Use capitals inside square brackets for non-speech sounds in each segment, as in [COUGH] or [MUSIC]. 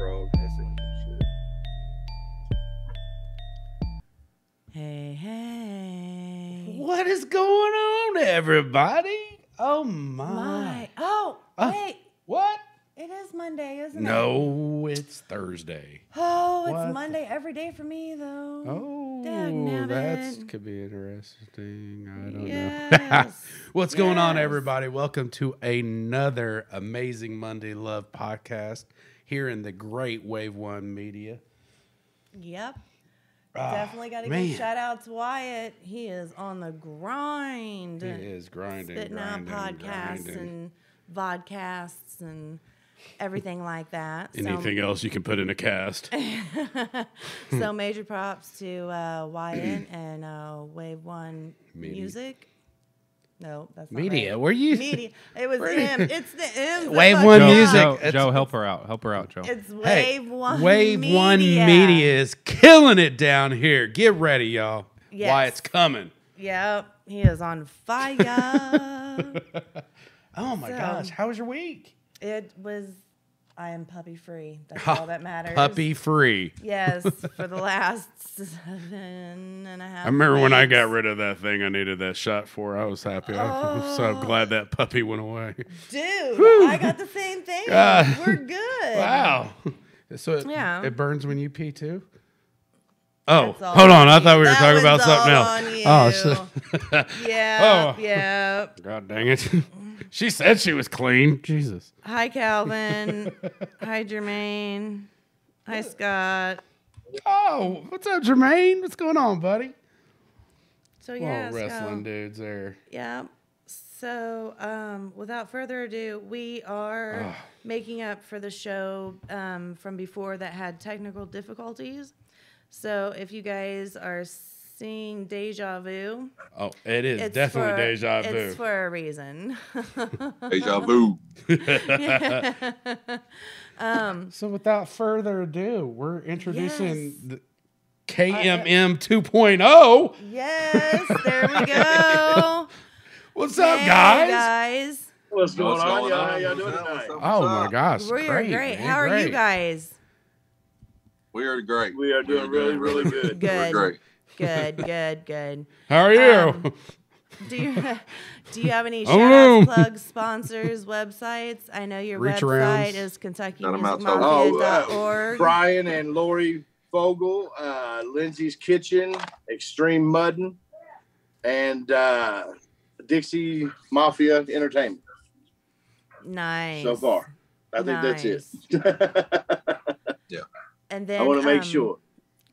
frog. Hey, hey. What is going on, everybody? Oh my! My. Oh, Uh, wait. What? It is Monday, isn't it? No, it's Thursday. Oh, it's What? Monday every day for me, though. Oh, that could be interesting. I don't know. Yes. [LAUGHS] What's going on, everybody? Welcome to another amazing Monday Love podcast here in the great Wave One Media. Yep. Ah, Definitely got to man. give shout out to Wyatt. He is on the grind. He is grinding, spitting out podcasts grinding. and vodcasts and everything like that. Anything else you can put in a cast? So, [LAUGHS] [LAUGHS] so major props to uh, Wyatt and uh, Wave One Media. Music. No, that's not Media, right. where you? Media. It was him. It's the M. Wave One me Joe, Music. Joe, Joe, help her out. Help her out, Joe. It's Hey, Wave One. Wave Media. One Media is killing it down here. Get ready, y'all. Yes. Why it's coming. Yep, he is on fire. [LAUGHS] Oh my So- gosh, how was your week? it was. I am puppy free. That's all that matters. Puppy free. Yes, [LAUGHS] for the last seven and a half. I remember when I got rid of that thing I needed that shot for. I was happy. I'm [LAUGHS] so oh. glad that puppy went away. Dude, I got the same thing. [LAUGHS] God. We're good. Wow. So it, Yeah. it burns when you pee too? Oh, hold on. I thought we were you. talking That about something else. Oh, so, Yeah, Oh. yeah. God dang it. She said she was clean. Jesus. Hi, Calvin. Hi, Jermaine. Hi, Scott. Oh, what's up, Jermaine? What's going on, buddy? So yeah, wrestling so, dudes there. yeah. So, um, without further ado, we are Ugh. making up for the show um, from before that had technical difficulties. So, if you guys are seeing deja vu, Oh, it is it's definitely for, deja vu. It's for a reason. [LAUGHS] Deja vu. [LAUGHS] Um, so without further ado, we're introducing Yes. the KMM 2.0. yes, there we go. [LAUGHS] What's up, Hey, guys? guys. What's going What's on? going y'all? on? How y'all doing tonight? Oh my gosh. We are great. great. man, How are you guys? We are great. We are doing really, really good. Good. We're great. Good, good, good. How are you? Um, Do you do you have any [LAUGHS] Oh, shout outs, plugs, sponsors, websites? I know your Reach website arounds. is Shout 'em out to- KentuckyMusicMafia.org. Brian and Lori Fogel, uh, Lindsay's Kitchen, Extreme Muddin, and uh, Dixie Mafia Entertainment nice. so far. I think that's it. Yeah. [LAUGHS] And then I want to make um, sure.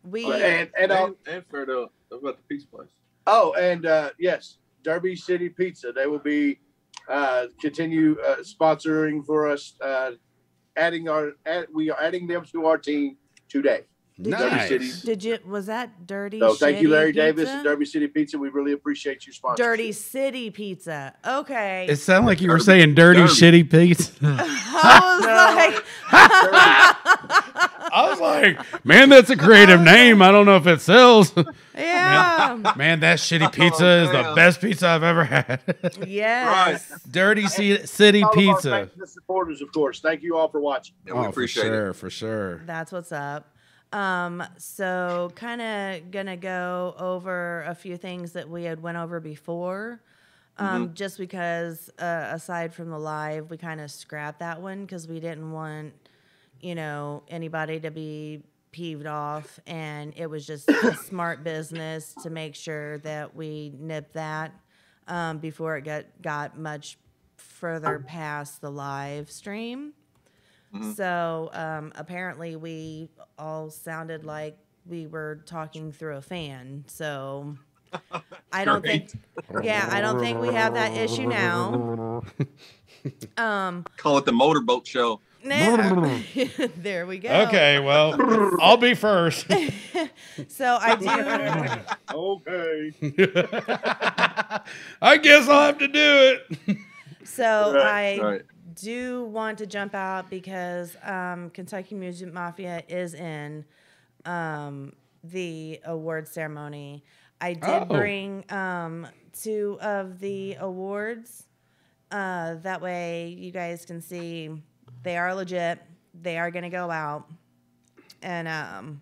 We And, and, I'll, And, and for the about the pizza place. oh, and uh, yes, Derby City Pizza. They will be uh, continue uh, sponsoring for us. Uh, adding our, add, we are adding them to our team today. Nice. City. did you was that dirty? So thank you, Shitty Larry Davis Pizza? and Derby City Pizza. We really appreciate your sponsorship. Dirty City Pizza. Okay. It sounded like you were Derby- saying dirty, Derby. shitty pizza. [LAUGHS] I was like, [LAUGHS] I was like, man, that's a creative [LAUGHS] name. I don't know if it sells. yeah, Man, that shitty pizza is the best pizza I've ever had. yes. Dirty C- City All of our Pizza. fans supporters, of course. Thank you all for watching. Yeah, we oh, for sure, it. for sure. That's what's up. Um, so kind of gonna go over a few things that we had went over before. Um, just because uh, aside from the live, we kind of scrapped that one because we didn't want, you know, anybody to be peeved off, and it was just a [COUGHS] smart business to make sure that we nip that um, before it got got much further past the live stream. So um, apparently, we all sounded like we were talking through a fan. So [LAUGHS] I don't think, yeah, I don't think we have that issue now. [LAUGHS] Um, Call it the motorboat show. nah. [LAUGHS] there we go. Okay, well, I'll be first. So I do. Okay. I guess I'll have to do it. So Right, I Right. Do want to jump out because um, Kentucky Music Mafia is in um, the award ceremony. I did Oh. bring um, two of the awards. Uh, that way, you guys can see they are legit. They are going to go out. and um,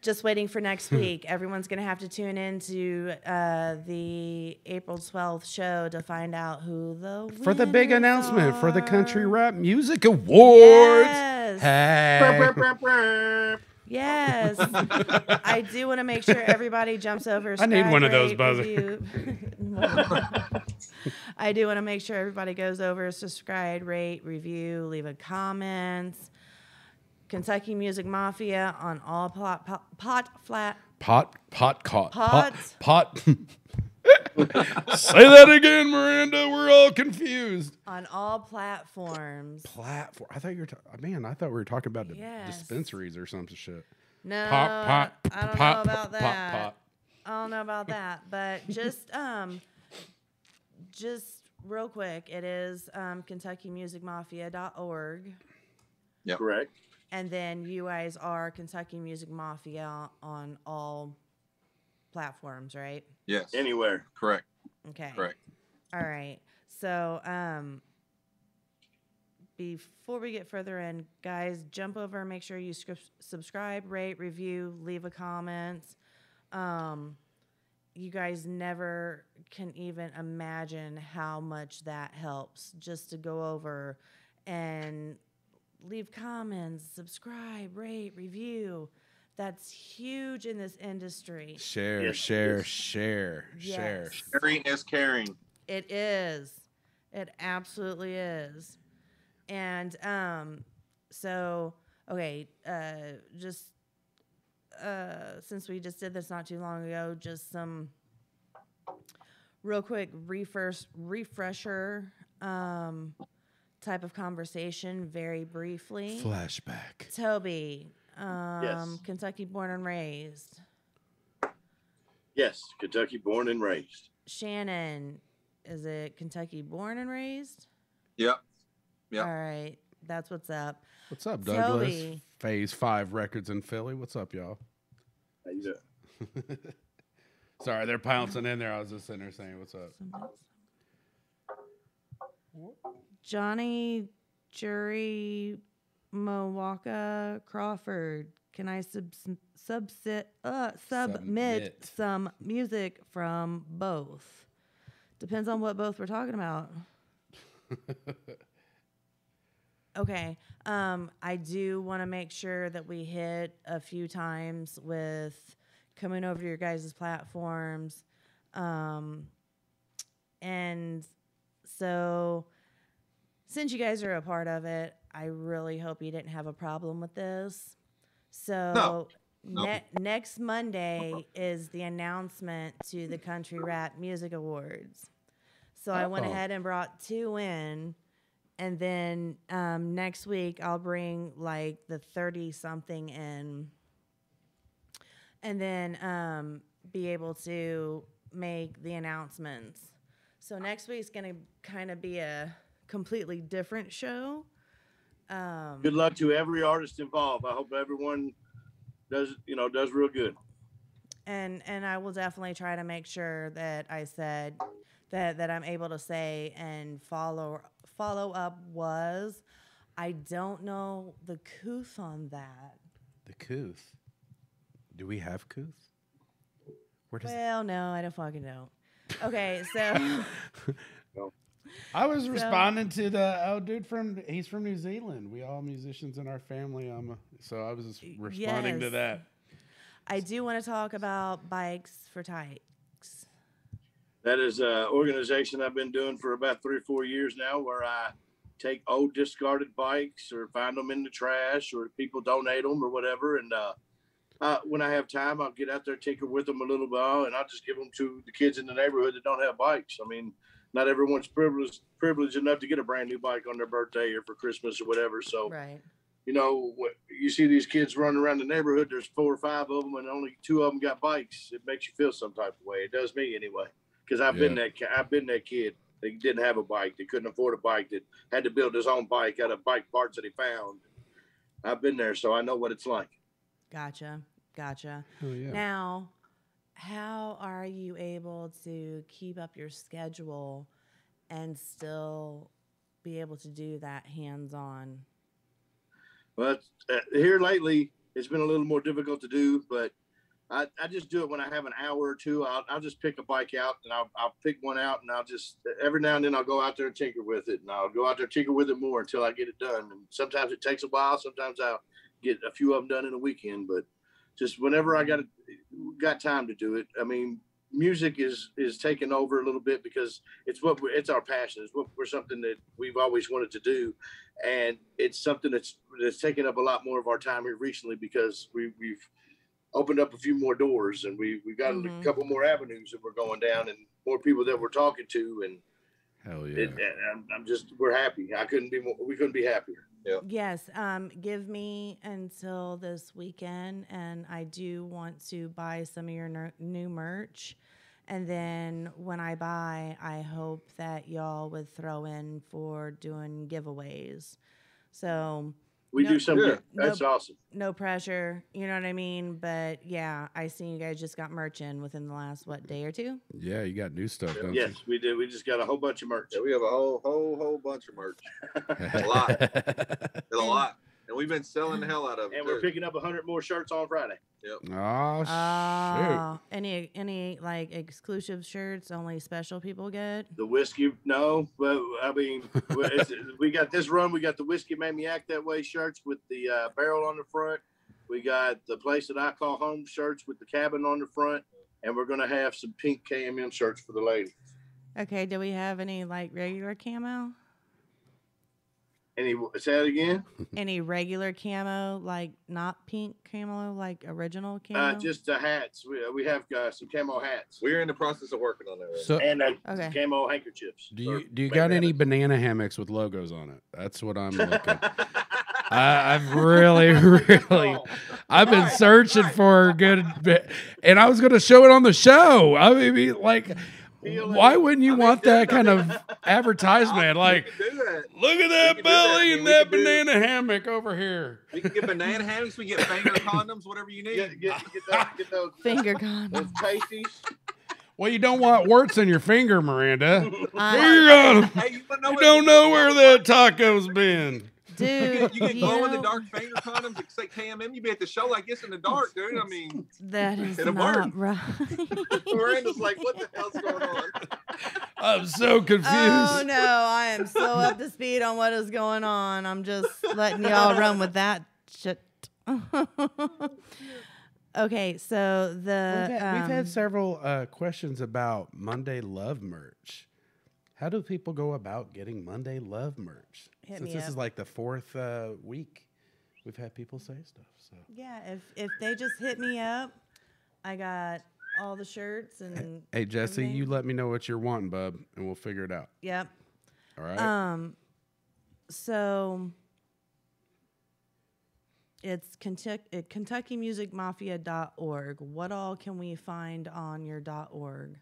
just waiting for next week. Everyone's gonna have to tune into uh, the April twelfth show to find out who the For the big winners announcement for the Country. Rap Music Awards. Yes. Hey. Yes. I do want to make sure everybody jumps over. I need one of those buzzers. [LAUGHS] I do want to make sure everybody goes over, subscribe, rate, review, leave a comment. Kentucky Music Mafia on all pot, pot, pot flat. Pot, pot, caught. Pots. Pot, pot. [LAUGHS] Say that again, Miranda. We're all confused. On all platforms. Platform. I thought you were. Ta- man, I thought we were talking about the Yes. dispensaries or some shit. No, Pop, pot, I don't pop, know about pop, that. pop. I don't know about that, but just [LAUGHS] um, just real quick, it is um, KentuckyMusicMafia.org, Correct. And then you guys are Kentucky Music Mafia on all platforms, right? Yes. Anywhere. Correct. Okay. Correct. All right. So, um, before we get further in, guys, jump over and make sure you scrip- subscribe, rate, review, leave a comment. Um, you guys never can even imagine how much that helps just to go over and leave comments, subscribe, rate, review. That's huge in this industry. Share, Yes, share, yes. share, share. Yes. Caring is caring. It is. It absolutely is. And um so okay, uh just uh since we just did this not too long ago, just some real quick refresh refresher um type of conversation very briefly. Flashback. Toby, um Yes. Kentucky born and raised. Yes. Kentucky born and raised. Shannon, is it Kentucky born and raised? Yep. Yep. All right, that's what's up. What's up, Douglas? Toby. Phase Five Records in Philly. What's up, y'all? How you doing? [LAUGHS] Sorry, they're pouncing in there. I was just sitting there saying, "What's up?" Johnny Jury Mowaka Crawford. Can I sub subsit uh submit, Submit. some music from both? Depends on what both we're talking about. [LAUGHS] Okay. Um, I do want to make sure that we hit a few times with coming over to your guys' platforms. Um, and so, since you guys are a part of it, I really hope you didn't have a problem with this. So, No. ne- next Monday is the announcement to the Country Rap Music Awards. So, I went Oh. ahead and brought two in and then um, next week I'll bring like the thirty something in, and then um, be able to make the announcements. So next week's gonna kind of be a completely different show. Um, Good luck to every artist involved. I hope everyone does, you know, does real good. and and I will definitely try to make sure that I said that that I'm able to say and follow follow up was. I don't know the couth on that. The Couth. Do we have Couth? Where does Well, no, I don't fucking know. Okay, so [LAUGHS] [LAUGHS] I was responding to the oh dude from he's from New Zealand. We all musicians in our family. I'm so I was just responding to that. I do want to talk about bikes for tykes. That is an organization I've been doing for about three or four years now, where I take old discarded bikes or find them in the trash or people donate them or whatever. And uh, uh, when I have time, I'll get out there, take tinker with them a little while, and I'll just give them to the kids in the neighborhood that don't have bikes. I mean, not everyone's privileged privileged enough to get a brand new bike on their birthday or for Christmas or whatever. So Right. you know, what you see these kids running around the neighborhood. There's four or five of them, and only two of them got bikes. It makes you feel some type of way. It does me anyway, because I've been that ki- I've been that kid. They didn't have a bike. They couldn't afford a bike. That had to build his own bike out of bike parts that he found. I've been there, so I know what it's like. Gotcha. Gotcha. Oh yeah. Now, how are you able to keep up your schedule and still be able to do that hands on? Well, uh, here lately, it's been a little more difficult to do, but I, I just do it when I have an hour or two. I'll, I'll just pick a bike out and I'll, I'll pick one out and I'll just every now and then I'll go out there and tinker with it and I'll go out there and tinker with it more until I get it done. And sometimes it takes a while. Sometimes I'll get a few of them done in a weekend, but just whenever I got got time to do it. I mean, music is is taking over a little bit because it's what we're, it's our passion. It's what we're something that we've always wanted to do, and it's something that's that's taken up a lot more of our time here recently because we we've opened up a few more doors and we we got Mhm. a couple more avenues that we're going down and more people that we're talking to and Hell yeah. it, I'm, I'm just we're happy. I couldn't be more. We couldn't be happier. Yes, um, give me until this weekend, and I do want to buy some of your ner- new merch. And then when I buy, I hope that y'all would throw in for doing giveaways. So We No- do something. Yeah. That's awesome. no pressure, you know what I mean? But yeah, I seen you guys just got merch in within the last what day or two. yeah, you got new stuff, don't Yes, we did. We just got a whole bunch of merch. Yeah, we have a whole, whole, whole bunch of merch. [LAUGHS] A lot. A lot. And we've been selling the hell out of it. And we're picking up hundred more shirts on Friday. Yep. Oh, shoot. Any any like exclusive shirts only special people get? The whiskey, no, but I mean, [LAUGHS] we got this run. We got the whiskey made me act that way shirts with the uh, barrel on the front. We got the place that I call home shirts with the cabin on the front, and we're gonna have some pink KMM shirts for the ladies. Okay, do we have any like regular camo? Any say that again? [LAUGHS] Any regular camo, like not pink camo, like original camo? Uh, just the hats. We, we have uh, some camo hats We're in the process of working on that. Right So, and uh, Okay. camo handkerchiefs. do you do you got any bandanas. banana hammocks with logos on it? That's what I'm looking. I, I've really, [LAUGHS] really, I've been searching for a good bit, and I was going to show it on the show. I mean, like, Feel why wouldn't you I mean, want that dude, kind of advertisement? [LAUGHS] Like, can do that. look at that do that. belly I and mean, we that can do- banana hammock over here. We can get banana hammocks. We can get finger [LAUGHS] condoms, whatever you need. Get, get, get, those, get [LAUGHS] those, uh, Finger those gun. pasties. Well, you don't want warts in your finger, Miranda. I, You're Hey, you wanna know you don't know where that taco's been. You dude, get, you get you glow in the dark finger condoms that say KMM. You be at the show like this in the dark, dude. I mean, that [LAUGHS] is It'll not burn. right. [LAUGHS] Miranda's like, what the hell's going on? [LAUGHS] I'm so confused. Oh no, I am so up to speed on what is going on. I'm just letting y'all run with that shit. okay, so the We've had, we've um, had several uh, questions about Monday Love merch. How do people go about getting Monday Love merch? Hit Since me this up. is like the fourth uh, week, we've had people say stuff. So yeah. If if they just hit me up, I got all the shirts and hey, Jesse, you let me know what you're wanting, bub, and we'll figure it out. yep. All right. Um, so it's Kentucky, uh, KentuckyMusicMafia.org. What all can we find on your .org?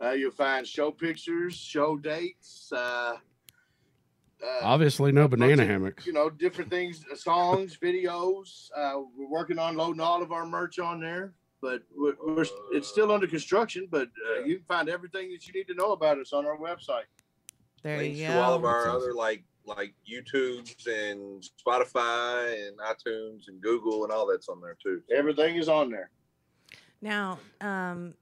Uh, you'll find show pictures, show dates, uh, uh, Obviously, no bunch banana of, hammocks. you know, different things, uh, songs, videos. Uh, we're working on loading all of our merch on there, but we're, we're it's still under construction. But uh, you can find everything that you need to know about us on our website. There Links you to go. all of our That's other like like YouTubes and Spotify and iTunes and Google and all that's on there too. Everything is on there. Now, um,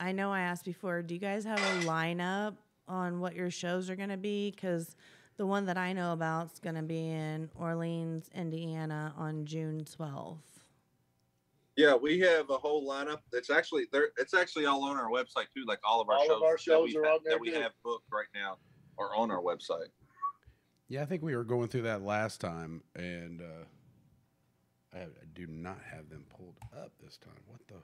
I know I asked before. Do you guys have a lineup on what your shows are going to be? Because the one that I know about is going to be in Orleans, Indiana, on June twelfth. Yeah, we have a whole lineup. That's actually there. It's actually all on our website too. Like all of our All of shows, that we are ha- on there, that we have booked right now are on our website. Yeah, I think we were going through that last time, and uh, I, I do not have them pulled up this time. What the?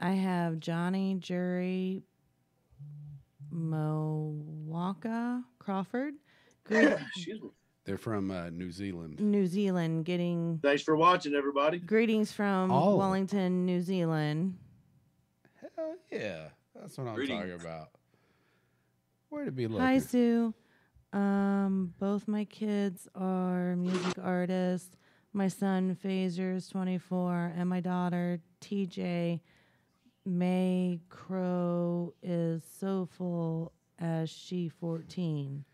I have Johnny Jury Mowaka Crawford, [COUGHS] Gre- Excuse me. They're from uh, New Zealand. New Zealand, getting Thanks for watching, everybody. greetings from Oh. Wellington, New Zealand. Hell yeah, that's what I'm Greetings. talking about. Where to be looking? Hi, Sue. Um, both my kids are music artists. My son Phaser is 24, and my daughter TJ May Crow is so full as she 14.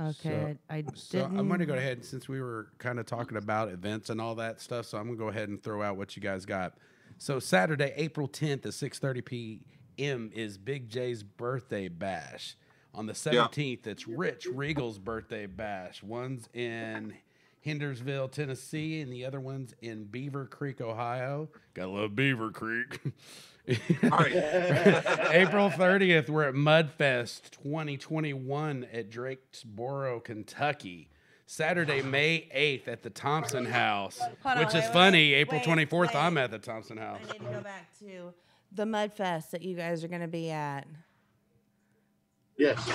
Okay, I, I So didn't. I'm going to go ahead since we were kind of talking about events and all that stuff. So I'm going to go ahead and throw out what you guys got. So Saturday, April 10th at 6:30 p.m. is Big J's birthday bash. On the 17th, it's Rich Regal's birthday bash. One's in Hendersonville, Tennessee, and the other one's in Beaver Creek, Ohio. Gotta love Beaver Creek. [LAUGHS] April 30th, we're at Mudfest 2021 at Drakesboro, Kentucky. Saturday, May 8th at the Thompson House, Hold on, which is wait, funny. wait, April wait, 24th, I'm at the Thompson House. I need to go back to the Mud Fest that you guys are going to be at. Yes.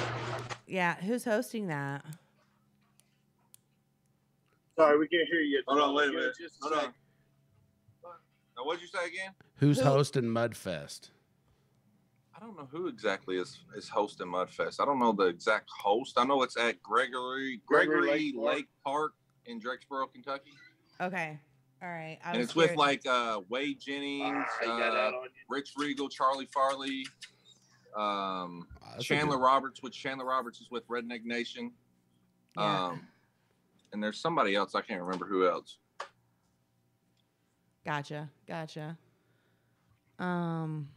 Yeah, who's hosting that? Sorry, we can't hear you. Hold on, wait a minute. just a Hold on. Now, what'd you say again? Who's Who- hosting Mudfest? I don't know who exactly is is hosting Mudfest. I don't know the exact host. I know it's at Gregory Gregory Gregory Lake Park. Lake Park in Drakesboro, Kentucky, Okay. All right. I and was it's with like uh, Wade Jennings, All right, got uh, that on you. Rich Regal, Charlie Farley, um, Ah, that's a Chandler good- Roberts. Which Chandler Roberts is with Redneck Nation. Yeah. Um, and there's somebody else I can't remember who else. Gotcha. Gotcha. Um.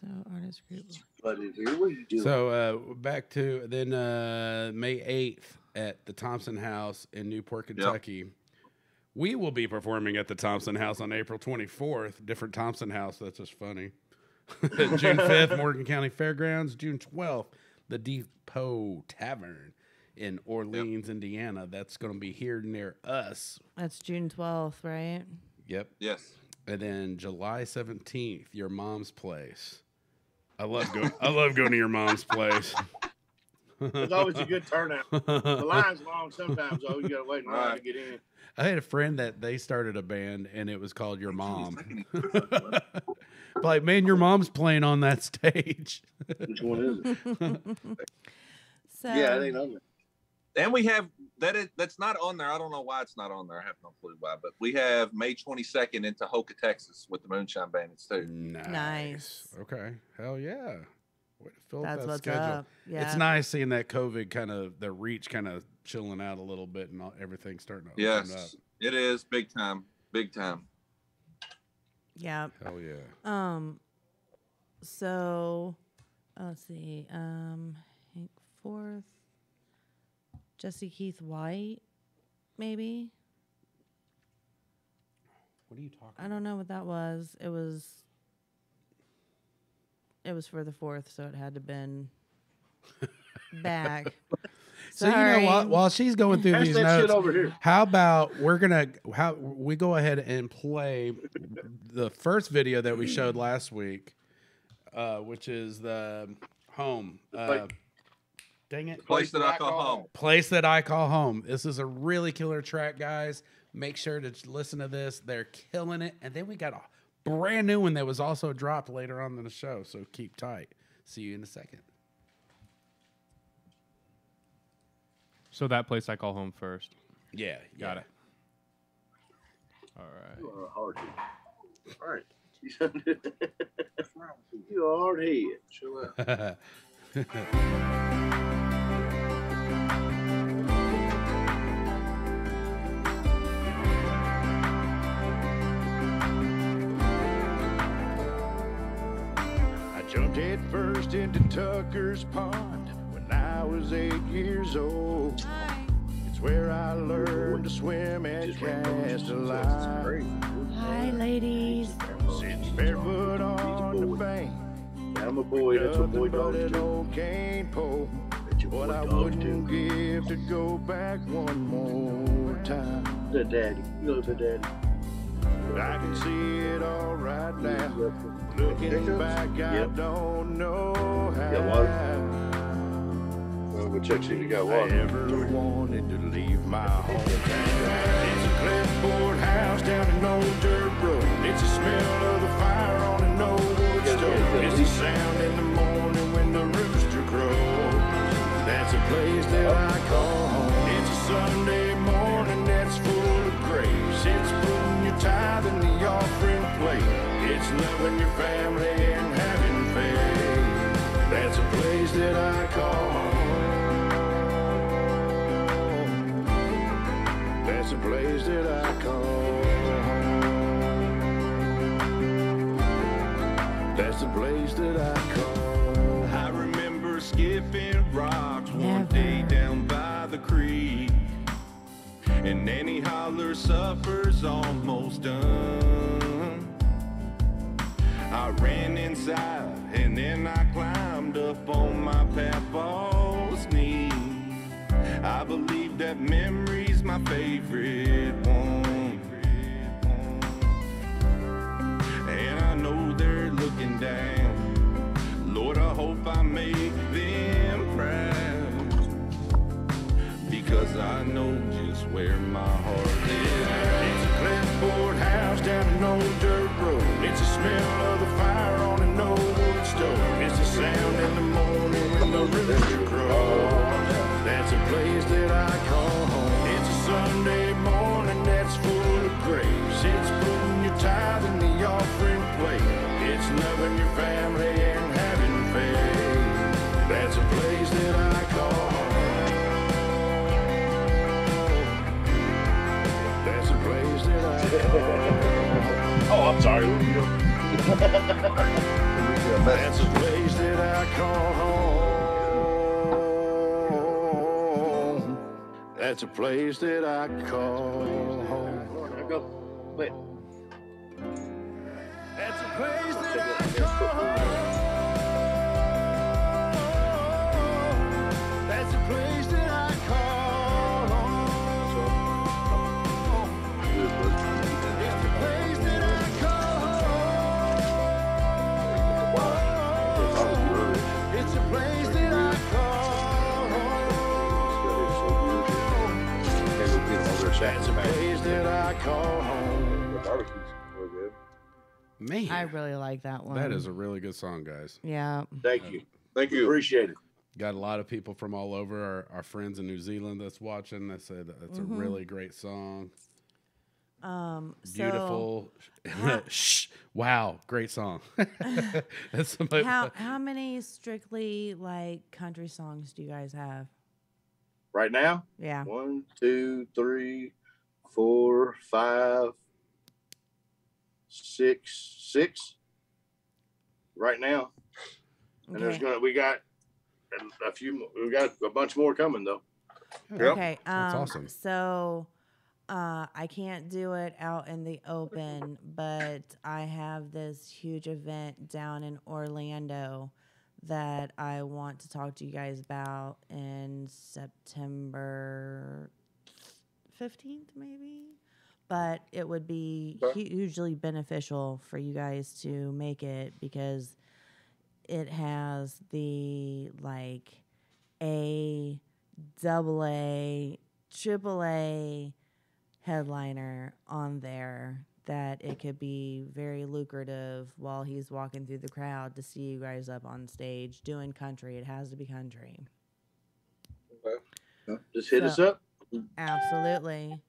So artist group. But here we do. So uh, back to then uh, May 8th at the Thompson House in Newport, Kentucky. We will be performing at the Thompson House on April 24th. Different Thompson House. That's just funny. [LAUGHS] June 5th, Morgan County Fairgrounds. June 12th, the Depot Tavern in Orleans, Indiana. That's going to be here near us. That's June twelfth, right? Yep. Yes. And then July 17th, your mom's place. I love going. [LAUGHS] I love going to your mom's place. It's always a good turnout. The [LAUGHS] line's long sometimes, though. You got to wait in line to get in. I had a friend that they started a band and it was called Your oh, Mom. [LAUGHS] like, man, your mom's playing on that stage. Which one is it? So yeah, it ain't on there. And we have that is that's not on there. I don't know why it's not on there. I have no clue why. But we have May 22nd in Tahoka, Texas, with the Moonshine Bandits too. nice. Nice. Okay. Hell yeah. Way to fill up that's that what's schedule. up. Yeah. It's nice seeing that COVID kind of the reach kind of chilling out a little bit and all, everything starting to open up. Yes, it is big time, big time. Yeah. Hell yeah. Um. So, let's see. Um, Hank Fourth, Jesse Keith White, maybe. What are you talking? I don't know what that was. It was. It was for the fourth, so it had to been [LAUGHS] back. So you know what? While she's going through Pass these notes, over here. How about we're gonna how we go ahead and play the first video that we showed last week, uh, which is the home. Uh, dang it! Place that I call home. Place that I call home. This is a really killer track, guys. Make sure to listen to this. They're killing it. And then we got a brand new one that was also dropped later on in the show. So keep tight. See you in a second. So that place I call home first. Yeah, Got yeah. it. All right. You are a hard head. All right. [LAUGHS] you are a hard head. Chill out. [LAUGHS] jumped head first into Tucker's Pond when I was eight years old. It's where I learned to swim and Just rainbows and cast a sunsets. It's line. great. Hi, ladies. Sitting barefoot on the bank, I'm a boy. That's what boy nothing but dogs an do. old cane pole. That's your What boy I dogs wouldn't do. give to go back one more time. The daddy. You know the daddy. I can see it all right now. Looking back, I Yep. don't know how. Got water? Well, go check see if you got I water. ever wanted to leave my hometown. It's a clipboard house down an old dirt road. It's the smell of the fire on an old wood stove. It's the sound in the morning when the rooster crows. That's a place that I call home. It's a Sunday morning that's full of grace. It's the offering plate. It's loving your family and having faith. That's a place that I call home. That's a place that I call home. That's the place that I call. I remember skipping rocks one day down by the creek and Nanny Holler suffers almost done. I ran inside and then I climbed up on my papa's knee. I believe that memory's my favorite one. And I know they're looking down. Oh, I'm sorry. That's a place that I call home. That's a place that I call home. Go. Wait. That's a place that I call That's a place that I call home. Man, I really like that one. that is a really good song, guys. yeah. Thank you. Thank you. Appreciate it. Got a lot of people from all over. Our, our friends in New Zealand that's watching. That said that's Mhm. a really great song. Um. So [LAUGHS] Beautiful. how- Shh. Wow, great song. [LAUGHS] that's how [LAUGHS] how many strictly like country songs do you guys have? Right now, Yeah. one, two, three, four, five, six, six. Right now, and there's gonna we got a, a few. mo- We got a bunch more coming though. Yep. Okay. Um, That's awesome. So, uh, I can't do it out in the open, but I have this huge event down in Orlando that I want to talk to you guys about in September 15th, maybe. But it would be hugely beneficial for you guys to make it because it has the like A, double A, triple A headliner on there that it could be very lucrative while he's walking through the crowd to see you guys up on stage doing country. It has to be country. Just hit us up. Absolutely.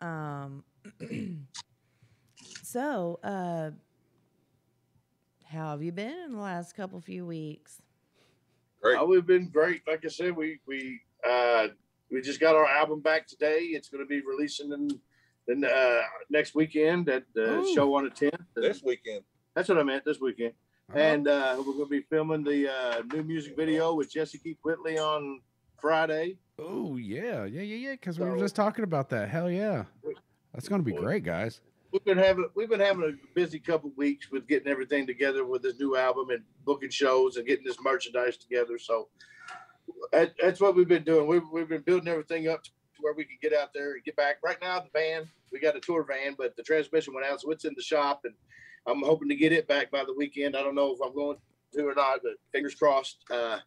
Um [CLEARS THROAT] so uh how have you been in the last couple few weeks? Great. Oh, we've been great. Like I said, we we uh we just got our album back today. It's going to be releasing in, in uh, next weekend at the Ooh. show on the tenth. This weekend. That's what I meant. This weekend. Oh, And uh, we're going to be filming the uh, new music video with Jesse Keith Whitley on Friday. oh yeah, yeah, yeah, yeah. Because we were just talking about that. Hell yeah, that's gonna be great, guys. We've been having we've been having a busy couple weeks with getting everything together with this new album and booking shows and getting this merchandise together. So that, that's what we've been doing. We've, we've been building everything up to where we can get out there and get back. Right now, the van we got a tour van, but the transmission went out, so it's in the shop, and I'm hoping to get it back by the weekend. I don't know if I'm going to or not, but fingers crossed. Uh,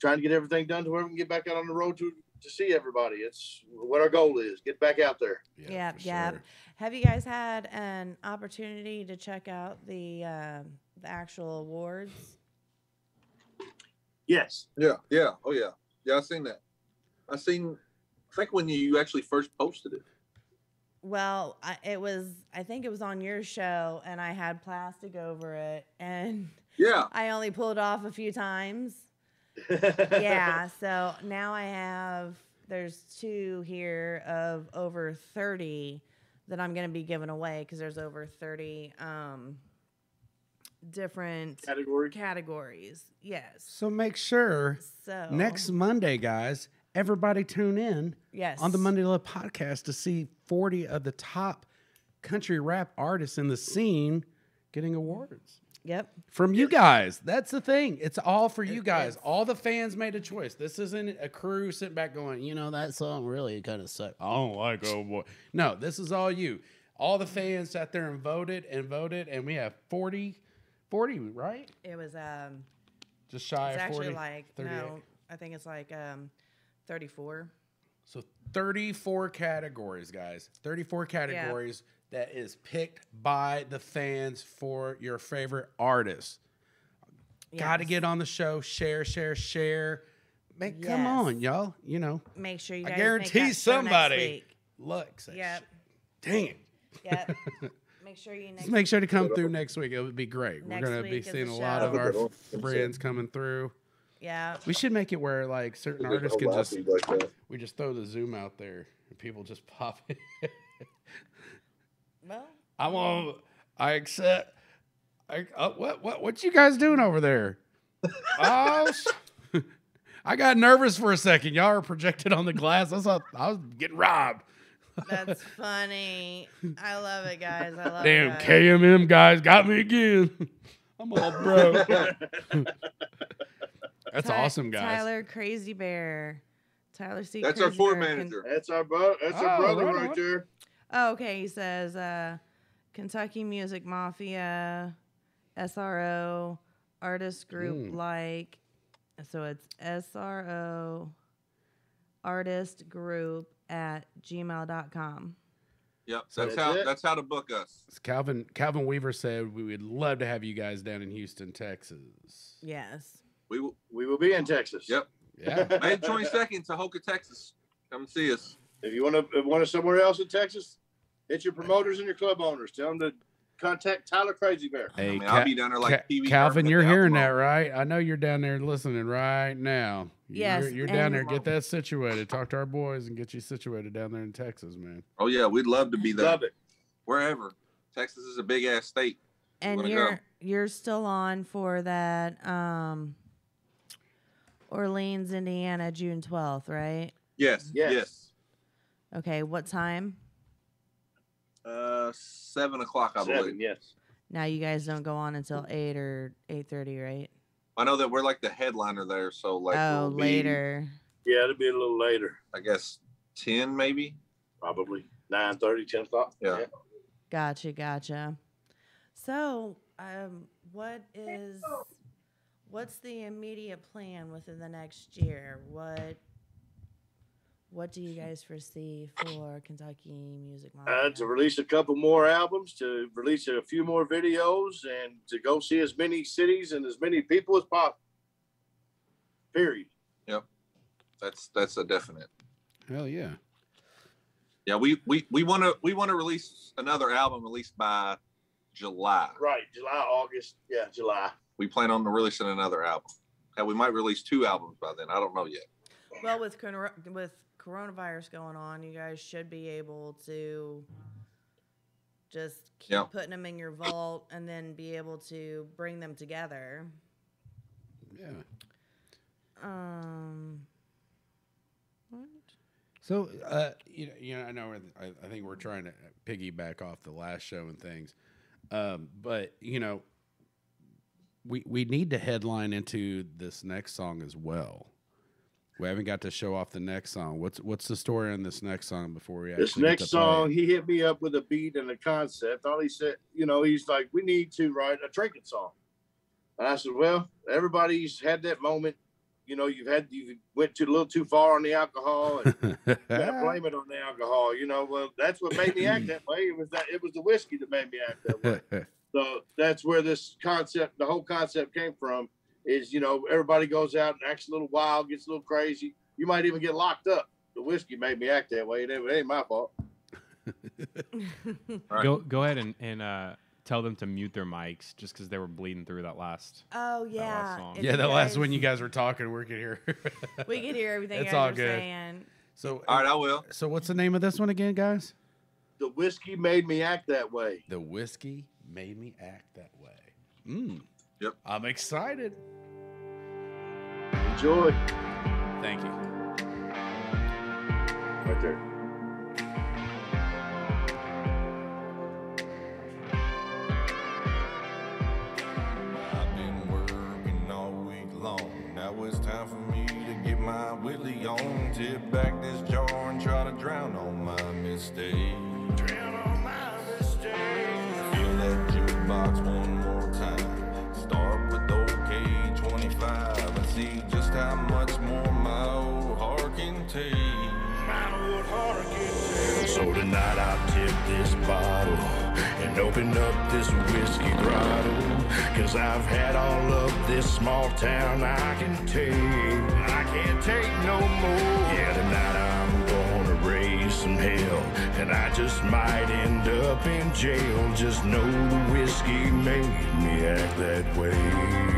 trying to get everything done to where we can get back out on the road to to see everybody. It's what our goal is. Get back out there. Yep, for yep. sure. Have you guys had an opportunity to check out the uh, the actual awards? Yes. Yeah, yeah, oh yeah, yeah. I seen that. I seen. I think when you actually first posted it. Well, I, it was I think it was on your show, and I had plastic over it, and Yeah, I only pulled off a few times. [LAUGHS] yeah, so now I have there's two here of over 30 that I'm going to be giving away because there's over 30 um, different Category. categories. Yes. So make sure So next Monday, guys, everybody tune in yes on the Monday Love podcast to see 40 of the top country rap artists in the scene getting awards. Yep. From you guys. That's the thing. It's all for you guys. All the fans made a choice. This isn't a crew sitting back going, you know, that song really kind of sucked. I don't like oh boy. No, this is all you. All the fans sat there and voted and voted, and we have 40, 40, right? It was um. Just shy It's of 40. actually like no. I think it's like um, 34. So 34 categories, guys. 34 categories that is picked by the fans for your favorite artist. Got to get on the show, share, share, share. Man, come on, y'all. You know, Make sure you I guarantee make that somebody looks. look. Yep. shit. Dang it. Yep. [LAUGHS] make sure you next. Just make sure to come through next week. It would be great. Next We're going to be seeing the a lot of our Have a good f- one. friends coming through. Yeah. We should make it where like certain artists can just like we just throw the zoom out there and people just pop in. [LAUGHS] Well, I want. I accept. I, uh, what what what you guys doing over there? [LAUGHS] oh, sh- I got nervous for a second. Y'all are projected on the glass. I thought I was getting robbed. that's funny. I love it, guys. I love Damn it. guys. KMM guys got me again. I'm all broke. [LAUGHS] That's Ty- awesome, guys. Tyler Crazy Bear. Tyler C. That's our Crazy floor Bear can- manager. That's our bro. That's our Oh, brother right right, there. Oh, okay. He says uh, Kentucky Music Mafia, SRO, artist group Mm. like. So it's SRO, artist group at gmail.com. Yep, So that's, that's how it? that's how to book us. Calvin Calvin Weaver said we would love to have you guys down in Houston, Texas. Yes. We will We will be in Texas. Yep. Yeah. [LAUGHS] May twenty second, Tahoka, Texas. Come see us. If you want to want to somewhere else in Texas, hit your promoters and your club owners. Tell them to contact Tyler Crazy Bear. Hey, I mean, Ca- I'll be down there like Ca- TV. Calvin, you're at hearing that, right? I know you're down there listening right now. Yes, You're, you're down there. Get that situated. Talk to our boys and get you situated down there in Texas, man. Oh yeah, we'd love to be there. Love it. Wherever. Texas is a big ass state. And you're go. you're still on for that um Orleans, Indiana, June 12th, right? Yes. Yes. Yes. Okay, what time? Uh, seven o'clock, I Seven. believe. Yes. Now you guys don't go on until 8 or 8:30, right? I know that we're like the headliner there, so like oh, we'll be, later. Yeah, it'll be a little later. I guess ten maybe. Probably 9 10 o'clock. Yeah. Gotcha, gotcha. So, um, what is what's the immediate plan within the next year? What what do you guys foresee for Kentucky Music Uh, to release a couple more albums, to release a few more videos, and to go see as many cities and as many people as possible. Period. Yep, that's that's a definite. Hell yeah. Yeah, we we we want to we want to release another album at least by July. Right. July, August. Yeah, July. We plan on releasing another album. Hell, we might release two albums by then. I don't know yet. Well, with with coronavirus going on, you guys should be able to just keep Yeah. putting them in your vault and then be able to bring them together. Yeah. Um, what? So, uh, you know, you know, I know, we're, I, I think we're trying to piggyback off the last show and things, um, but you know, we we need to headline into this next song as well. We haven't got to show off the next song. What's what's the story on this next song before we actually This next song, he hit me up with a beat and a concept. All he said, you know, he's like, we need to write a drinking song. And I said, well, everybody's had that moment. You know, you've had you went too a little too far on the alcohol, and [LAUGHS] gotta blame it on the alcohol. You know, well, that's what made me act that way. It was that it was the whiskey that made me act that way. [LAUGHS] So that's where this concept, the whole concept came from. Is you know everybody goes out and acts a little wild, gets a little crazy. You might even get locked up. The whiskey made me act that way. It ain't, it ain't my fault. [LAUGHS] Right. Go go ahead and, and uh, tell them to mute their mics just because they were bleeding through that last. oh yeah, song. if yeah, you the last one you guys were talking, we could hear. [LAUGHS] we could hear everything It's you all guys were good. saying. So, All right, I will. so what's the name of this one again, guys? The whiskey made me act that way. The whiskey made me act that way. Mm. Yep. I'm excited. Enjoy. Thank you. Right there. I've been working all week long. Now it's time for me to get my Willie on. Tip back this jar and try to drown on my mistakes. That jukebox one more time. Start with OK 25 and see just how much more my old heart can take. My heart can take. So tonight I'll tip this bottle and open up this whiskey throttle. Cause I've had all of this small town I can take. I can't take no more. Yeah, tonight I'm gonna raise some hell. And I just might end up in jail. Just know the whiskey made me act that way.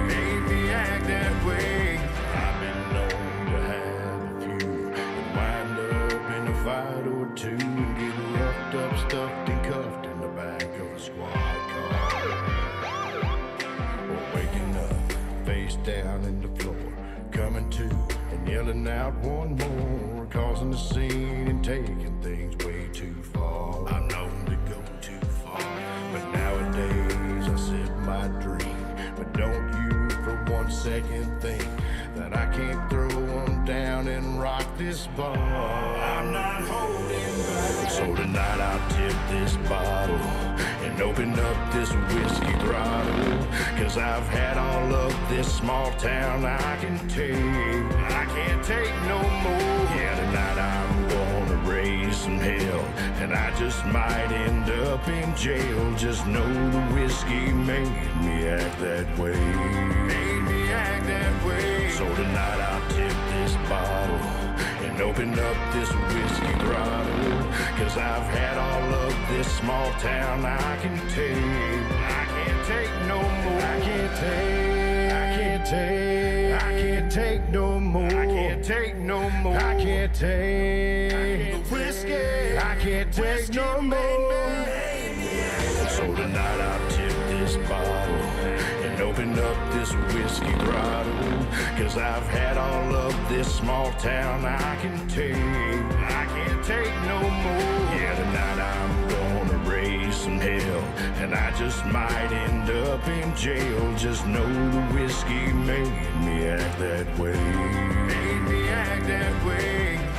Made me act that way. I've been known to have a few and wind up in a fight or two and get roughed up, stuffed, and cuffed in the back of a squad car. Or waking up, face down in the floor, coming to and yelling out one more, causing a scene and taking things way too far. I'm known to go too far, but nowadays I sip my drink. But don't you for one second think that I can't throw one down and rock this bar. I'm not holding back. So tonight I'll tip this bottle and open up this whiskey throttle. Cause I've had all of this small town I can take. I can't take no more. Yeah, tonight I'm gonna raise some hell. And I just might end up in jail. Just know the whiskey made me act that way. Made me act that way. So tonight I'll tip this bottle and open up this whiskey throttle. Cause I've had all of this small town I can take. I can't take no more. I can't take. I can't take. I can't take no more. I can't take no more. I can't take whiskey. I can't take no more. So tonight I'll tip this bottle and open up this whiskey throttle. Cause I've had all of this small town I can take. I can't take no more. Yeah, tonight I'm gonna raise some hell. And I just might end up in jail. Just know the whiskey made me act that way. Made me act that way.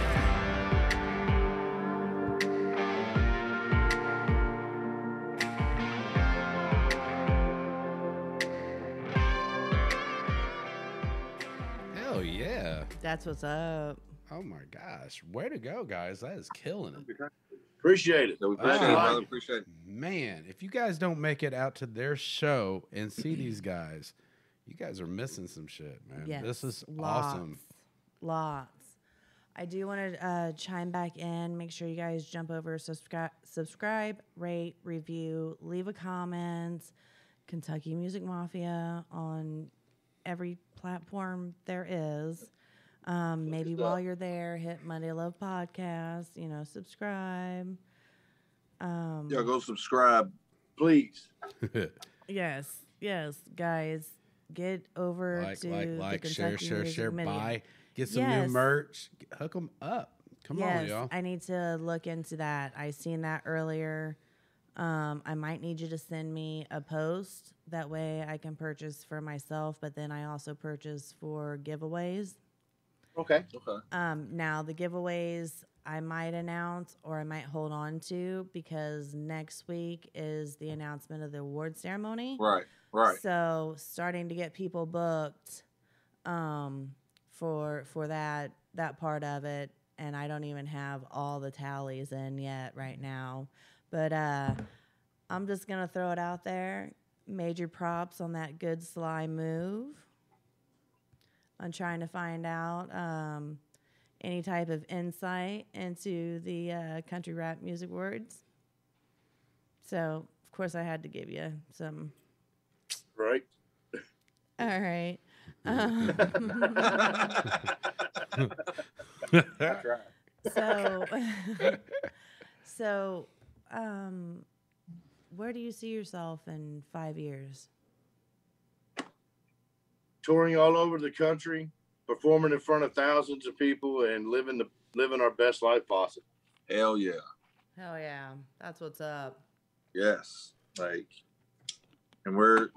That's what's up. Oh my gosh. Way to go, guys. That is killing it. Appreciate it. So we appreciate Ah. it. Appreciate it. Man, if you guys don't make it out to their show and see these guys, you guys are missing some shit, man. Yes. This is lots, awesome. Lots. I do want to uh, chime back in. Make sure you guys jump over, subscribe, subscribe, rate, review, leave a comment. Kentucky Music Mafia on every platform there is. Um, maybe while you're there, hit Monday Love Podcast. You know, subscribe. Um, Yeah, go subscribe. Please. [LAUGHS] Yes, yes, guys, get over like, to like, the like, share, share, share, Mini- buy, get some Yes. new merch, hook them up. Come yes, on, y'all. I need to look into that. I seen that earlier. Um, I might need you to send me a post. That way I can purchase for myself, but then I also purchase for giveaways. Okay. Okay. Um, now the giveaways I might announce or I might hold on to because next week is the announcement of the award ceremony. Right. Right. So starting to get people booked um, for for that that part of it, and I don't even have all the tallies in yet right now. But uh, I'm just gonna throw it out there. Major props on that good sly move. On trying to find out um, any type of insight into the uh, country rap music words. So of course I had to give you some Right. all right. [LAUGHS] Um, [LAUGHS] so, [LAUGHS] so, um, where do you see yourself in five years? Touring all over the country, performing in front of thousands of people, and living the living our best life possible. Hell yeah. Hell yeah, that's what's up. Yes. Like, and we're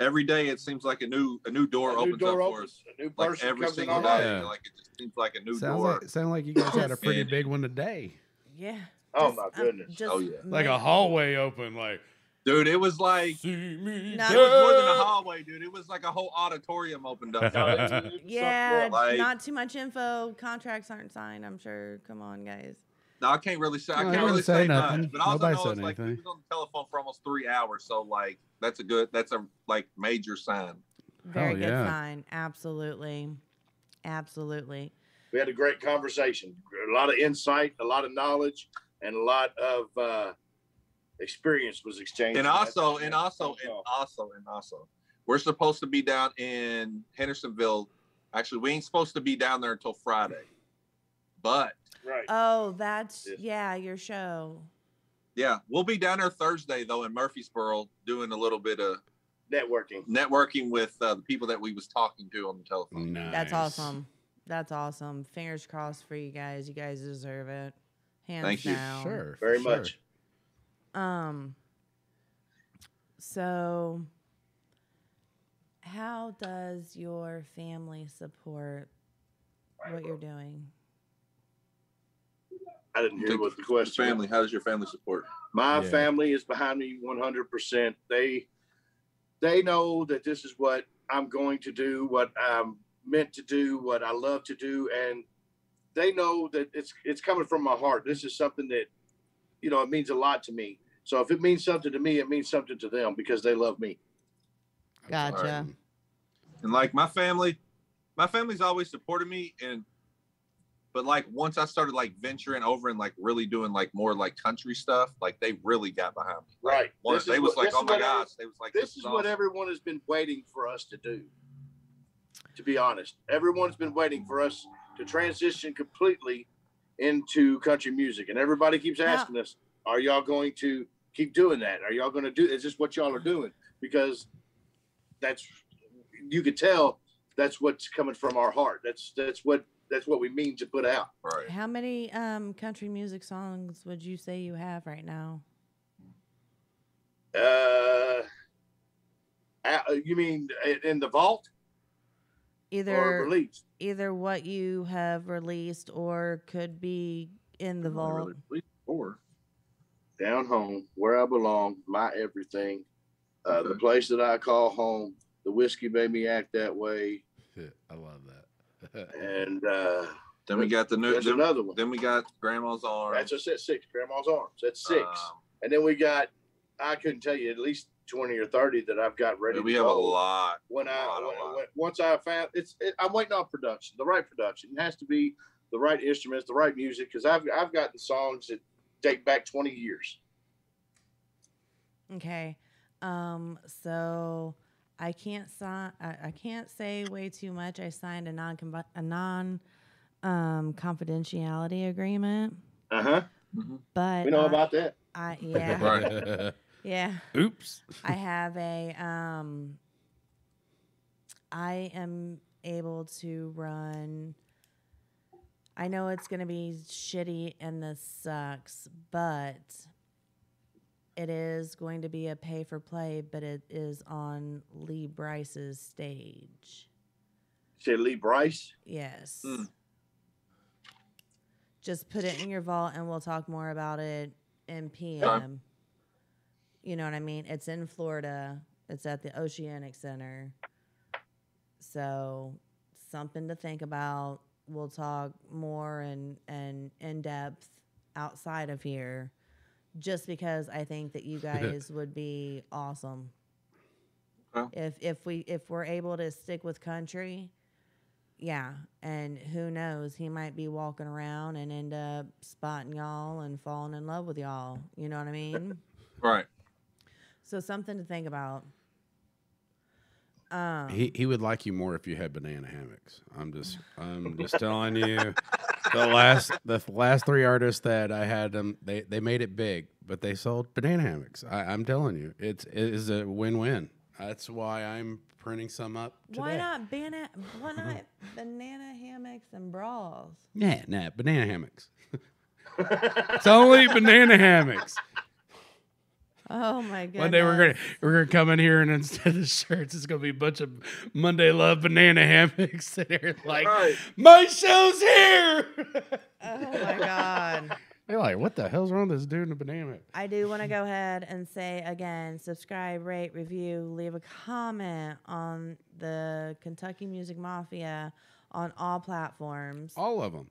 every day. It seems like a new a new door A new opens door up for us. a new Like person every comes single our day. Yeah. Like it just seems like a new Sounds door. like sound like you guys had a pretty big one today. Yeah. Oh, just, my goodness. just Oh, yeah. Like a hallway open, like Dude, it was like see me. Not- it was more than a hallway, dude. It was like a whole auditorium opened up. [LAUGHS] Yeah, Like- not too much info. Contracts aren't signed. I'm sure. Come on, guys. No, I can't really say. I can't I really say say nothing. much. But also Nobody know said it's like we anything. was on the telephone for almost three hours. So like that's a good. That's a like major sign. Very Hell good yeah. sign. Absolutely. Absolutely. We had a great conversation, a lot of insight, a lot of knowledge, and a lot of uh, experience was exchanged. And also, and also, and also, and also, we're supposed to be down in Hendersonville. Actually, we ain't supposed to be down there until Friday. But right. Oh, that's Yes. yeah, your show. yeah, we'll be down there Thursday though in Murfreesboro doing a little bit of Networking. networking with uh, the people that we was talking to on the telephone. Nice. That's awesome. That's awesome. Fingers crossed for you guys. You guys deserve it. Hands Thank you. down. Sure. Very sure. much. Um. So, how does your family support what you're doing? I didn't hear what the question. family, how does your family support? My Yeah. family is behind me 100%. They they know that this is what I'm going to do, what I'm meant to do, what I love to do, and they know that it's it's coming from my heart. This is something that you know it means a lot to me. So if it means something to me, it means something to them because they love me. Gotcha. awesome. And like my family, my family's always supported me and but like once I started like venturing over and like really doing like more like country stuff, like they really got behind me. Like, Right. Once This is they was what- like, oh my what every- gosh, they was like, This is what awesome. everyone has been waiting for us to do. To be honest, everyone's been waiting for us to transition completely into country music, and everybody keeps Now- asking us, "Are y'all going to keep doing that? Are y'all going to do? Is this what y'all are doing?" Because that's you could tell that's what's coming from our heart. That's that's what that's what we mean to put out. right. How many um country music songs would you say you have right now? Uh, uh, you mean in the vault or Either released? either what you have released or could be in the vault. really- at least four. Down home, where I belong, my everything, uh, the place that I call home. The whiskey made me act that way, [LAUGHS] I love that. and uh, Then we got the new. there's Then, another one. then we got Grandma's Arms. That's just at six. Grandma's arms. That's six, Um, and then we got. I couldn't tell you at least twenty or thirty that I've got ready. we to have a lot. When I lot, when, lot. when- once I found it's, it, I'm waiting on production, the right production. It has to be the right instruments, the right music, because I've I've gotten songs that date back twenty years. Okay. Um, so I can't sign. I, I can't say way too much. I signed a non a non um, confidentiality agreement, Uh huh. Mhm. but We know I, about that. I [LAUGHS] yeah Right. [LAUGHS] yeah. Oops. I have a um. I am able to run. I know it's gonna be shitty and this sucks, but it is going to be a pay for play, but it is on Lee Brice's stage. Say Lee Bryce. Yes. Hmm. Just put it in your vault and we'll talk more about it in PM. You know what I mean? It's in Florida. It's at the Oceanic Center. So something to think about. We'll talk more and and in depth outside of here. Just because I think that you guys would be awesome. Okay. If if we if we're able to stick with country, yeah, and who knows, he might be walking around and end up spotting y'all and falling in love with y'all. You know what I mean? [LAUGHS] Right. so something to think about. Um, He he would like you more if you had banana hammocks. I'm just [LAUGHS] I'm just telling you. The last the last three artists that I had them they they made it big, but they sold banana hammocks. I, I'm telling you, it's it is a win win. That's why I'm printing some up. Today. why not banana? Why not banana hammocks and bras? Nah, nah, banana hammocks. [LAUGHS] it's only banana hammocks. Oh my god! One day we're gonna we're gonna come in here and instead of shirts, it's gonna be a bunch of Monday Love banana hammocks. And they're like, Right. my show's here. Oh my god! they're like, what the hell's wrong with this dude in a banana? hammock?" I do want to go ahead and say again: subscribe, rate, review, leave a comment on the Kentucky Music Mafia on all platforms. All of them.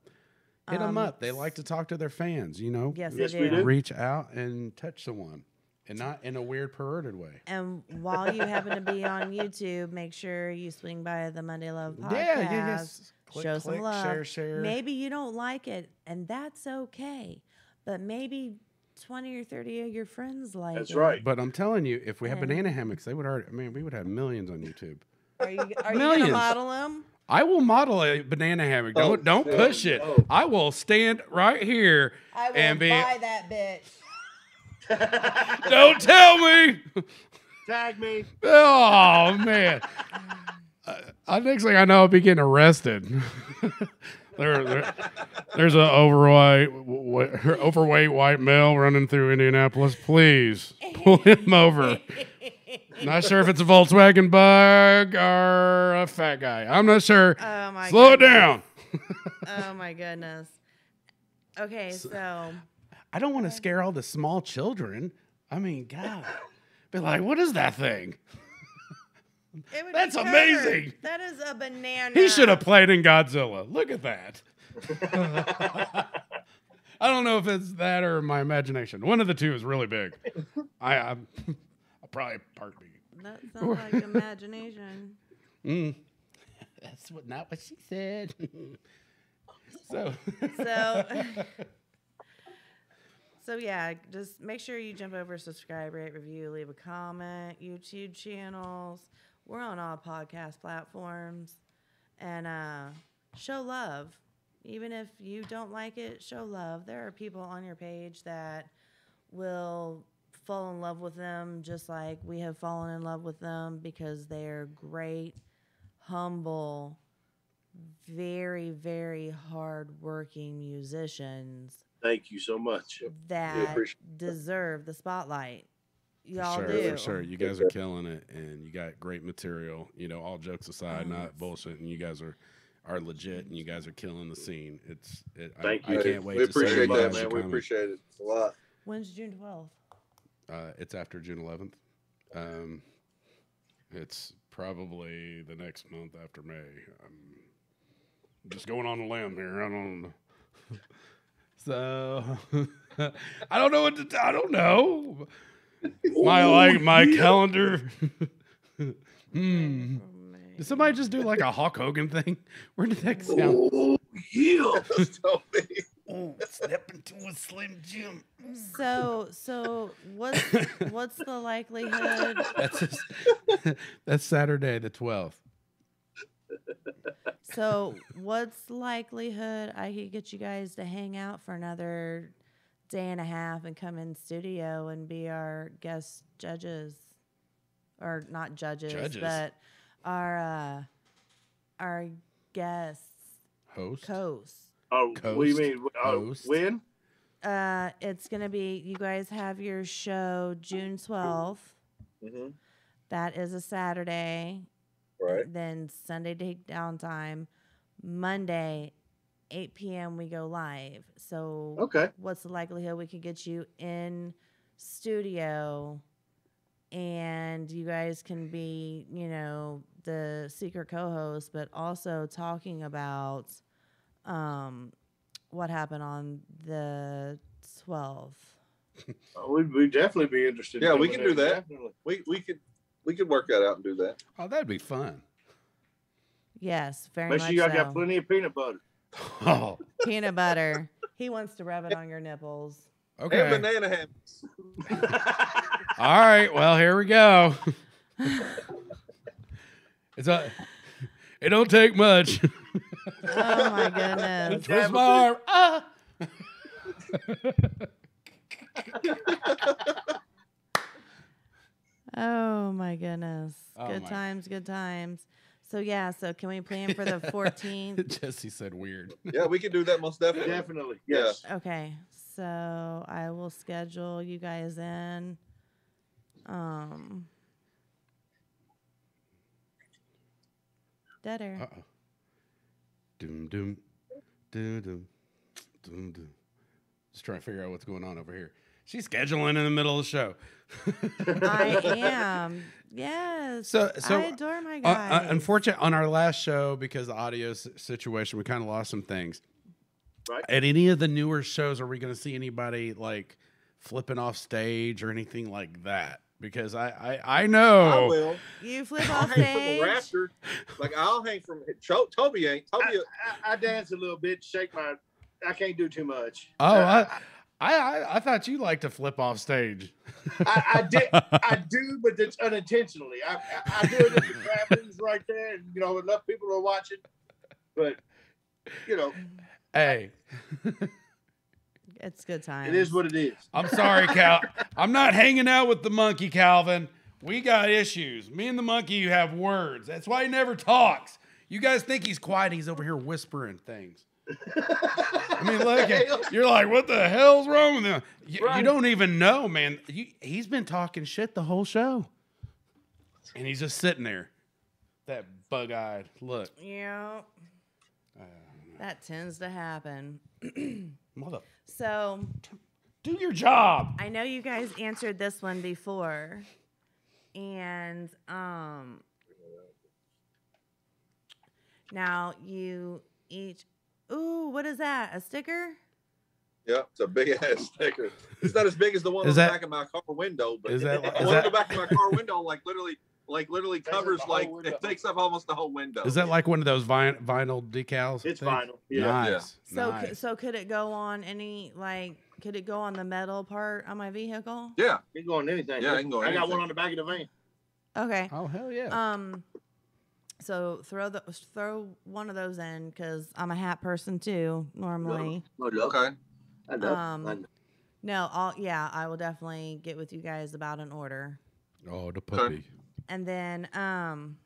Hit them Um, up. They like to talk to their fans. You know, Yes, Yes, they we do. do. reach out and touch someone, and not in a weird, perverted way. And while you happen to be on YouTube, make sure you swing by the Monday Love podcast. Yeah, yeah, yes. Click, show some love. share, share. Maybe you don't like it, and that's okay. But maybe twenty or thirty of your friends like That's it. right. But I'm telling you, if we had Yeah. banana hammocks, they would already. I mean, we would have millions on YouTube. Are you are you gonna model them? I will model a banana hammock. Oh, Don't don't push it. no. I will stand right here I will and be. buy that bitch. Don't tell me. Tag me. Oh man. Uh, uh, next thing I know, I'll be getting arrested. [LAUGHS] there, there- there's an overweight, w- w- overweight white male running through Indianapolis. Please pull him over. Not sure if it's a Volkswagen Bug or a fat guy. I'm not sure. Oh my Slow it down. Oh my goodness. Okay, so I don't want to scare all the small children. I mean, [LAUGHS] God, be like, what is that thing? That's amazing. That is a banana. He should have played in Godzilla. Look at that. [LAUGHS] I don't know if it's that or my imagination. One of the two is really big. I, I'm, I'll probably part B. That sounds like imagination. Mm. That's what not what she said. [LAUGHS] so, So, so yeah, just make sure you jump over, subscribe, rate, review, leave a comment. YouTube channels. We're on all podcast platforms, and uh, show love. Even if you don't like it, show love. There are people on your page that will fall in love with them just like we have fallen in love with them because they're great, humble, very, very hard-working musicians Thank you so much. that appreciate deserve the spotlight. Y'all sure, do. for sure. You guys are killing it, and you got great material. You know, all jokes aside, Oh, not bullshit. And you guys are are legit, and you guys are killing the scene. It's. It, Thank I, you. I can't wait We to appreciate that, man. We coming. appreciate it a lot. When's June 12th? Uh, it's after June 11th. Um, it's probably the next month after May. I'm just going on a limb here. I don't know. [LAUGHS] so [LAUGHS] I don't know what to. t- I don't know. My like my calendar. [LAUGHS] [LAUGHS] hmm. Did somebody just do like a Hulk Hogan thing? Where did that sound? Oh, yeah. So, Oh, step into a slim Jim. So, so what's what's the likelihood? That's just, that's Saturday the twelfth. So, what's likelihood I could get you guys to hang out for another day and a half and come in studio and be our guest judges, or not judges, Judges? but our uh, our guests, Host. hosts. Oh, what do you mean? Uh, coast. when? Uh, it's gonna be you guys have your show June twelfth. mm-hmm. That is a Saturday. Right. Then Sunday take downtime. Monday, 8 p.m. we go live. So Okay. what's the likelihood we could get you in studio and you guys can be, you know, the secret co-host, but also talking about um what happened on the 12th. Uh, [LAUGHS] we'd, we'd definitely be interested. in Yeah, we can do that. Definitely. We we could we could work that out and do that. Oh, that'd be fun. Yes, very Make much sure y'all so. got plenty of peanut butter. Oh, [LAUGHS] Peanut butter. He wants to rub it on your nipples. Okay. And okay. banana hammocks. [LAUGHS] All right. Well, here we go. [LAUGHS] It's a. It don't take much. Oh my goodness. Twist my arm. Ah. Oh my goodness. Oh good my- times, good times. So yeah, so can we plan for the [LAUGHS] 14th? [LAUGHS] Jesse said weird. Yeah, we can do that most definitely. Definitely. Yes. Okay. So I will schedule you guys in. Um Dead air. Uh-oh. Doom doom doom doom doom doom. Just trying to figure out what's going on over here. She's scheduling in the middle of the show. I [LAUGHS] am. Yes. So- so, I adore my Uh, guys. uh, unfortunately, on our last show, because of the audio s- situation, we kind of lost some things. Right. At any of the newer shows, are we going to see anybody like flipping off stage or anything like that? Because I I, I know. I will. You flip [LAUGHS] I'll off hang from stage. a rafter. Like I'll hang from Cho- Toby ain't. Toby, I, I, I dance a little bit, shake my. I can't do too much. Oh, I, I I I thought you liked to flip off stage. I, I [LAUGHS] did. I do, but it's unintentionally. I, I, I do it at the cabins right there, and you know enough people are watching. But you know, Hey, [LAUGHS] It's good time. it is what it is. I'm sorry, Cal. I'm not hanging out with the monkey, Calvin. We got issues. Me and the monkey you have words. That's why he never talks. You guys think he's quiet. He's over here whispering things. I mean, look, [LAUGHS] at, you're like, what the hell's wrong with him? You, you don't even know, man. You, he's been talking shit the whole show. And he's just sitting there. That bug eyed look. Yeah. That tends to happen. [CLEARS THROAT] Mother, So do your job. I know you guys answered this one before, and um, now you each. Ooh, what is that? A sticker? yeah, it's a big ass [LAUGHS] sticker. It's not as big as the one Is on that- the back of my car window, but is that- the is one on the back of my car window, like literally, like literally covers like window. it takes up almost the whole window. Is that like one of those vin- vinyl decals? It's things? vinyl. Yeah. Nice. So, nice. so could it go on any like? Could it go on the metal part on my vehicle? Yeah, You can go on anything. Yeah, it can go on I got one on the back of the van. Okay. oh hell yeah. Um, so throw the throw one of those in because I'm a hat person too normally. okay. I know. Um, I know. No, I'll yeah, I will definitely get with you guys about an order. oh, the puppy. And then um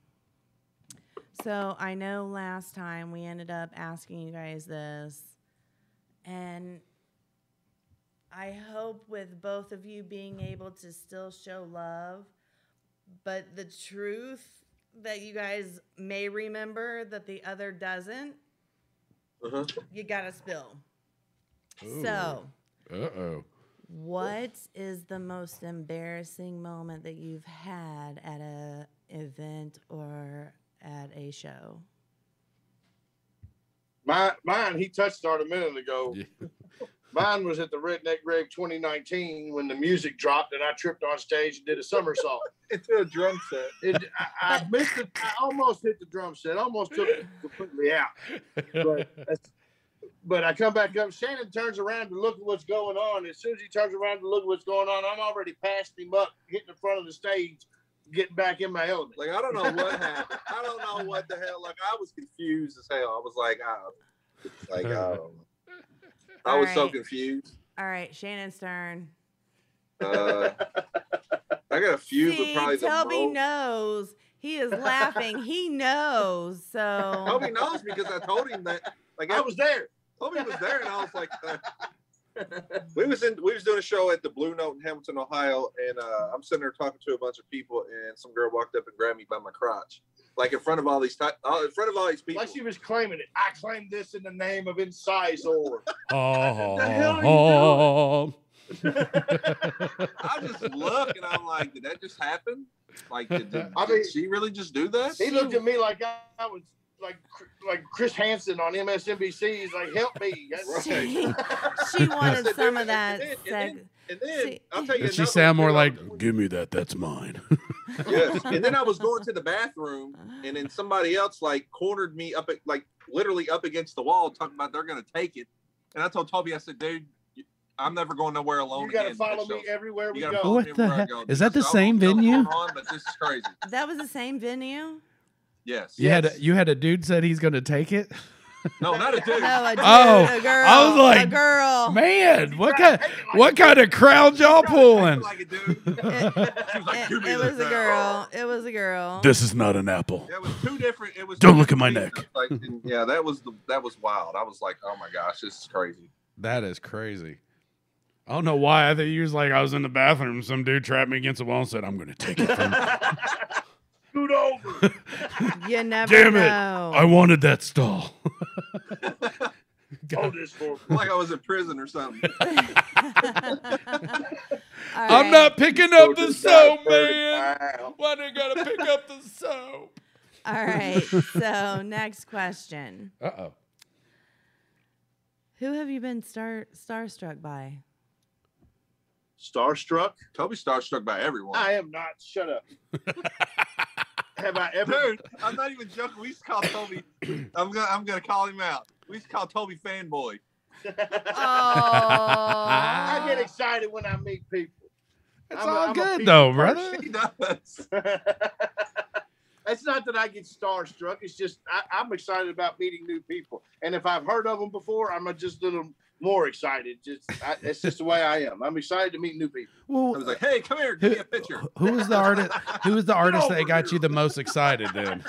so I know last time we ended up asking you guys this and I hope with both of you being able to still show love, but the truth that you guys may remember that the other doesn't, Uh-huh. you gotta spill. Ooh. So, Uh oh. what is the most embarrassing moment that you've had at a event or at a show? Mine, mine, he touched on a minute ago. Yeah. Mine was at the Redneck Grave 2019 when the music dropped and I tripped on stage and did a somersault. [LAUGHS] Into a drum set. It, I, I missed it. I almost hit the drum set. Almost took it completely out. But but I come back up. Shannon turns around to look at what's going on. As soon as he turns around to look at what's going on, I'm already past him up, hitting the front of the stage, getting back in my element. Like I don't know what happened. I don't know what the hell. Like I was confused as hell. I was like, oh, like oh. I was so confused. All right, Shannon Stern. Uh, I got a few, See, but probably the Toby most. knows. He is [LAUGHS] laughing. he knows. So Toby knows because I told him that. Like I was there. Toby was there, and I was like, uh, we was in, we was doing a show at the Blue Note in Hamilton, Ohio, and uh, I'm sitting there talking to a bunch of people, and some girl walked up and grabbed me by my crotch, like in front of all these, ti- all in front of all these people. Like she was claiming it. I claim this in the name of Incisor. [LAUGHS] Oh, the hell are you I just look, and I'm like, did that just happen? Like, did, did, I mean- did she really just do that? He looked at me like I, I was like like Chris Hansen on MSNBC. He's like, "Help me!" she, she [LAUGHS] wanted said, some of that. and then- Seg- and And then See- I'll tell you. Did she another sound more like, was- "Give me that. That's mine." [LAUGHS] yes. And then I was going to the [LAUGHS] bathroom, and then somebody else like cornered me up at like literally up against the wall, talking about they're gonna take it. And I told Toby, I said, dude, I'm never going nowhere alone You got to again. follow me everywhere we go. What the heck? Is that the I don't same venue? on, but this is crazy. that was the same venue. Yes. You had a, you had a dude said he's gonna take it. [LAUGHS] No, not a dude. No, a dude, Oh, a girl. I was like, a like, girl. Man, what kind what kind of crowd y'all pulling? Like. It, [LAUGHS] was like, it- it was a girl. It was a girl. This is not an apple. It was two different. It was. Don't look at my different neck. Like, yeah, that was the that was wild. I was like, oh my gosh, this is crazy. That is crazy. I don't know why. I think you was like I was in the bathroom. Some dude trapped me against the wall and said, "I'm going to take it from." [LAUGHS] Scoot over. [LAUGHS] You never Damn it! know. I wanted that stall. [LAUGHS] Hold this for Like I was in prison or something. [LAUGHS] I'm right. not picking up the soap, man. pounds. Why they gotta pick up the soap? All right. So next question: Uh oh. Who have you been star starstruck by? Starstruck? Toby starstruck by everyone. I am not. Shut up. Have I ever? Dude, I'm not even joking. We used to call Toby. I'm gonna I'm gonna call him out. We used to call Toby fanboy. oh. I get excited when I meet people. It's I'm all a good though, brother. He does. [LAUGHS] it's not that I get starstruck. It's just I, I'm excited about meeting new people, and if I've heard of them before, I'm just a little more excited. Just I, it's just the way I am. I'm excited to meet new people. I was like, hey, come here, give me a picture. who was the artist? Who was the artist that over got you the most excited then?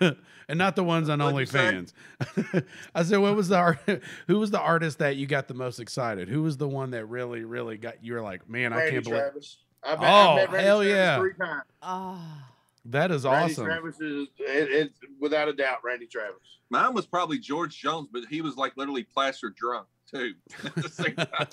[LAUGHS] and not the ones on What'd you say? OnlyFans. [LAUGHS] I said, what was the art? [LAUGHS] Who was the artist that you got the most excited? Who was the one that really, really got you were like, man, I can't believe Travis. I've, Oh, I've met Randy hell Travis yeah. Three times. Oh. That is Randy awesome. Travis is it, it's without a doubt Randy Travis. Mine was probably George Jones, but he was like literally plastered drunk too. [LAUGHS] At the same time.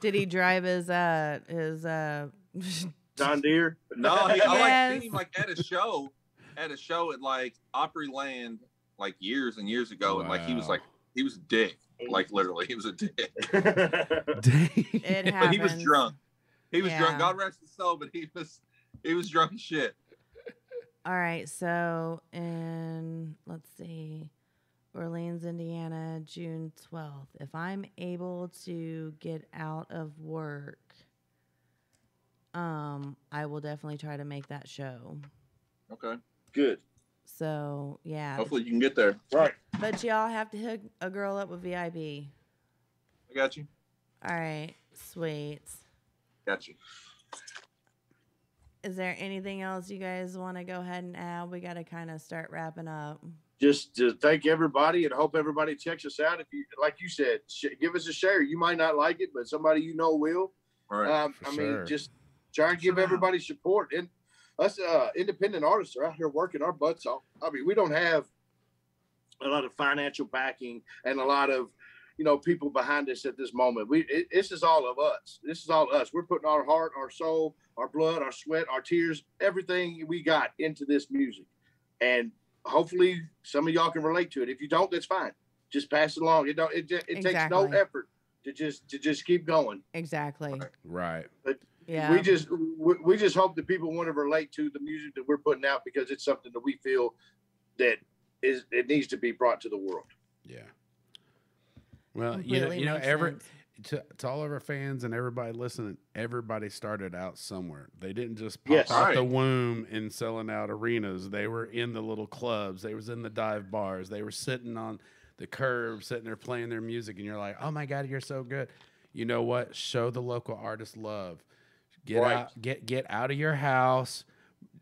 Did he drive his uh his uh [LAUGHS] John Deere. No, he, I like Yes. seen him like at a show, at a show at like Opryland, like years and years ago, and like he was like he was a dick, like literally he was a dick, [LAUGHS] Dang. it but he was drunk. He was Yeah. drunk. God rest his soul, but he was he was drunk as shit. All right, so in let's see, Orleans, Indiana, June twelfth. If I'm able to get out of work, um, I will definitely try to make that show. Okay, Good. So yeah, hopefully you can get there. Right. but y'all have to hook a girl up with VIB. I got you. All right, sweet. Got you. Is there anything else you guys want to go ahead and add? We got to kind of start wrapping up. Just to thank everybody and hope everybody checks us out. If you, like you said, sh- give us a share. You might not like it, but somebody you know will. All right. Um, I sure. mean, just try and give everybody support. And us uh, independent artists are out here working our butts off. I mean, we don't have a lot of financial backing and a lot of you know people behind us at this moment. We it, this is all of us. This is all us. We're putting our heart, our soul, our blood, our sweat, our tears, everything we got into this music. And hopefully, some of y'all can relate to it. If you don't, that's fine. Just pass it along. It don't. It, it takes no effort to just to just keep going. Exactly. Right. but Yeah. We just we, we just hope that people want to relate to the music that we're putting out because it's something that we feel that is it needs to be brought to the world. Yeah. Well, you know, you know, every to, to all of our fans and everybody listening, everybody started out somewhere. They didn't just pop Yes. out the womb in selling out arenas. They were in the little clubs. They was in the dive bars. They were sitting on the curb, sitting there playing their music, and you're like, "Oh my god, you're so good." You know what? Show the local artist love. Get Right. out, get get out of your house.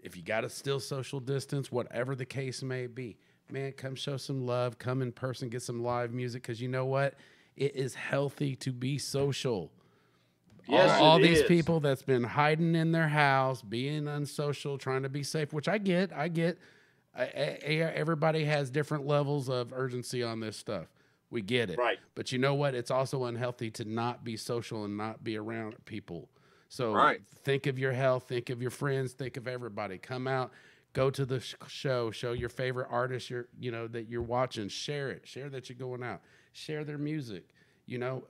If you got to still social distance, whatever the case may be, man, come show some love. Come in person, get some live music, because you know what? It is healthy to be social. Yes, all, all these is. people that's been hiding in their house, being unsocial, trying to be safe, which I get, I get. I, I- everybody has different levels of urgency on this stuff. We get it. Right. But you know what? It's also unhealthy to not be social and not be around people. So Right. think of your health, think of your friends, think of everybody. Come out, go to the sh- show, show your favorite artist you're, you know, that you're watching, share it, share that you're going out, share their music. You know,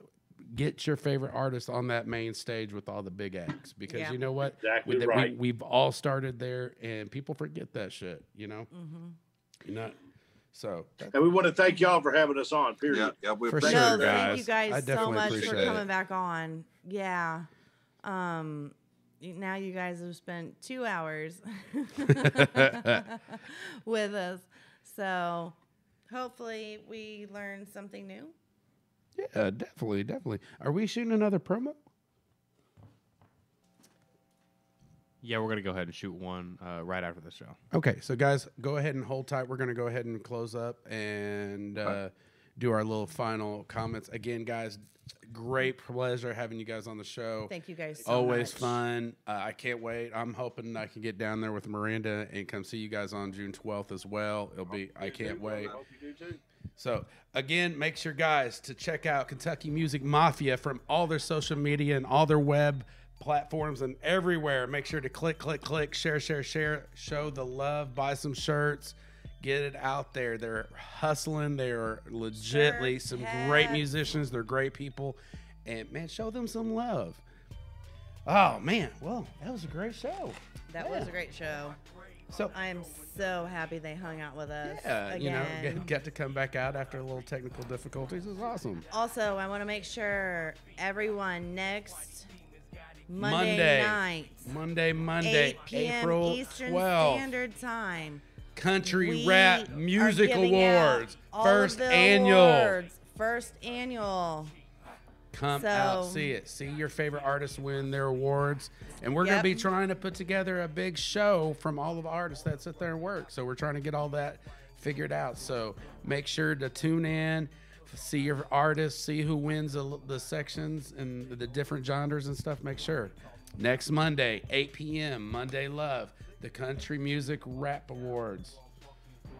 get your favorite artist on that main stage with all the big acts because Yeah. you know what? Exactly we, right. we, we've all started there and people forget that shit, you know? Mm-hmm. you know so And we want to thank y'all for having us on. Period. Yeah, yeah, we For appreciate sure, no, it. thank you guys. I so much for coming it. back on. Yeah. Um, now you guys have spent two hours [LAUGHS] with us. So hopefully we learned something new. Yeah, definitely, definitely. Are we shooting another promo? Yeah, we're gonna go ahead and shoot one uh, right after the show. Okay, so guys, go ahead and hold tight. We're gonna go ahead and close up and uh, do our little final comments. Again, guys, great pleasure having you guys on the show. Thank you guys so Always much. fun. Uh, I can't wait. I'm hoping I can get down there with Miranda and come see you guys on June 12th as well. It'll be. I can't wait. Hope you do too. So again, make sure guys to check out Kentucky Music Mafia from all their social media and all their web platforms and everywhere. Make sure to click, click, click, share, share, share, show the love, buy some shirts, get it out there. They're hustling. They are legitly Shirt, some great musicians. They're great people, and man, show them some love. Oh man, well that was a great show. That was a great show. So I am so happy they hung out with us. yeah, you know, get, get to come back out after a little technical difficulties is awesome. Also, I want to make sure everyone next Monday, Monday. night, Monday, Monday, 8 p.m. April Eastern 12th. Standard Time. Country we Rap Music Awards. First annual. awards. First annual. Come out, So- see it. See your favorite artists win their awards. And we're going to be trying to put together a big show from all of the artists that sit there and work. So we're trying to get all that figured out. So make sure to tune in, see your artists, see who wins the, the sections and the different genres and stuff. Make sure. Next Monday, 8 p.m., Monday Love, the Country Music Rap Awards.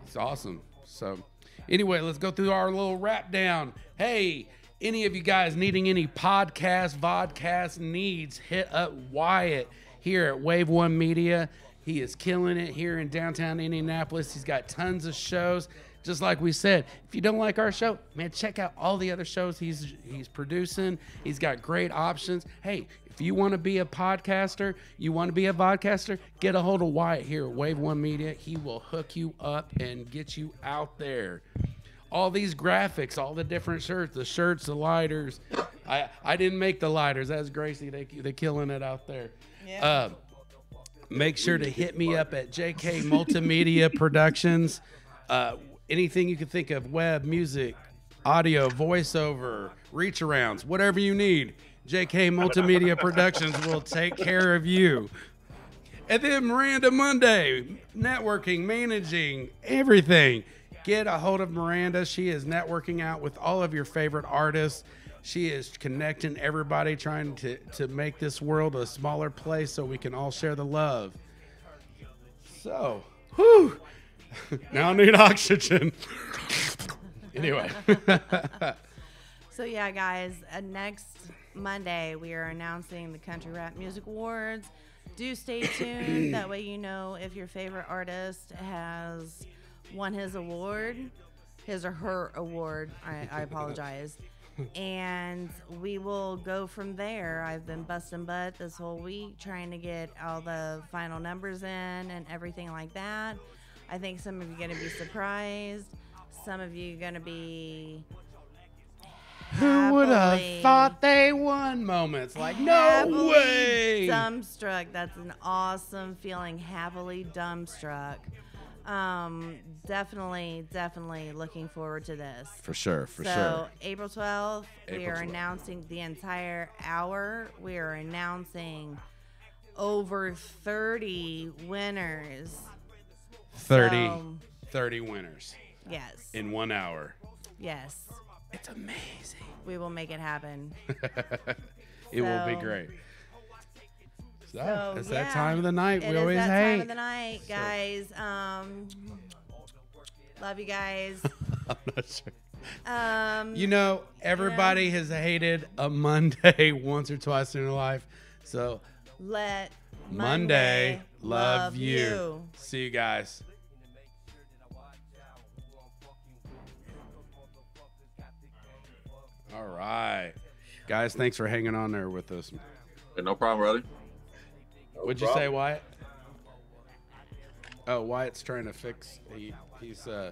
It's awesome. So, anyway, let's go through our little wrap down. Hey, any of you guys needing any podcast, vodcast needs, hit up Wyatt here at Wave One Media. He is killing it here in downtown Indianapolis. He's got tons of shows. Just like we said, if you don't like our show, man, check out all the other shows he's he's producing. He's got great options. Hey, if you want to be a podcaster, you want to be a vodcaster, get a hold of Wyatt here at Wave One Media. He will hook you up and get you out there. All these graphics, all the different shirts, the shirts, the lighters. I I didn't make the lighters. That's Gracie. They they killing it out there. Yeah. Uh, make sure to hit me up at JK Multimedia [LAUGHS] Productions. Uh, anything you can think of web, music, audio, voiceover, reach arounds, whatever you need. JK Multimedia Productions will take care of you. And then Miranda Monday, networking, managing, everything. Get a hold of Miranda. She is networking out with all of your favorite artists. She is connecting everybody, trying to, to make this world a smaller place so we can all share the love. So, whew. [LAUGHS] now I need oxygen. [LAUGHS] anyway. [LAUGHS] So yeah, guys, uh, next Monday we are announcing the Country Rap Music Awards. Do stay tuned. that way you know if your favorite artist has won his award, his or her award. I, I apologize. and we will go from there. I've been busting butt this whole week trying to get all the final numbers in and everything like that. I think some of you are going to be surprised. Some of you are going to be Who would have thought they won moments? Like, no way. Dumbstruck. That's an awesome feeling. Happily dumbstruck. Um, definitely, definitely looking forward to this. For sure, for sure. so April 12th, we are 12th. announcing the entire hour. We are announcing over 30 winners. 30, So, 30 winners yes, in one hour. yes, It's amazing. we will make it happen. [LAUGHS] it will be great. So, So, it's yeah, that time of the night It we is always that hate. time of the night, guys. Um, love you guys. [LAUGHS] I'm not sure. Um, You know, everybody has hated a Monday [LAUGHS] once or twice in their life. So let Monday, love, you. See you guys. All right. Guys, thanks for hanging on there with us. Hey, no problem, brother. No What'd problem. you say, Wyatt? Oh, Wyatt's trying to fix. He he's uh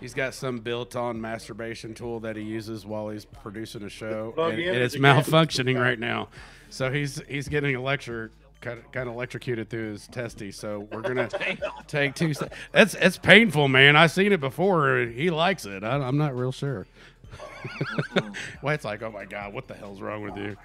he's got some built-on masturbation tool that he uses while he's producing a show, and, and it's malfunctioning right now. So he's he's getting a lecture kind of, kind of electrocuted through his testy. So we're gonna [LAUGHS] take two. That's that's painful, man. I've seen it before. He likes it. I, am not real sure. Why it's like, oh my god, what the hell's wrong with you?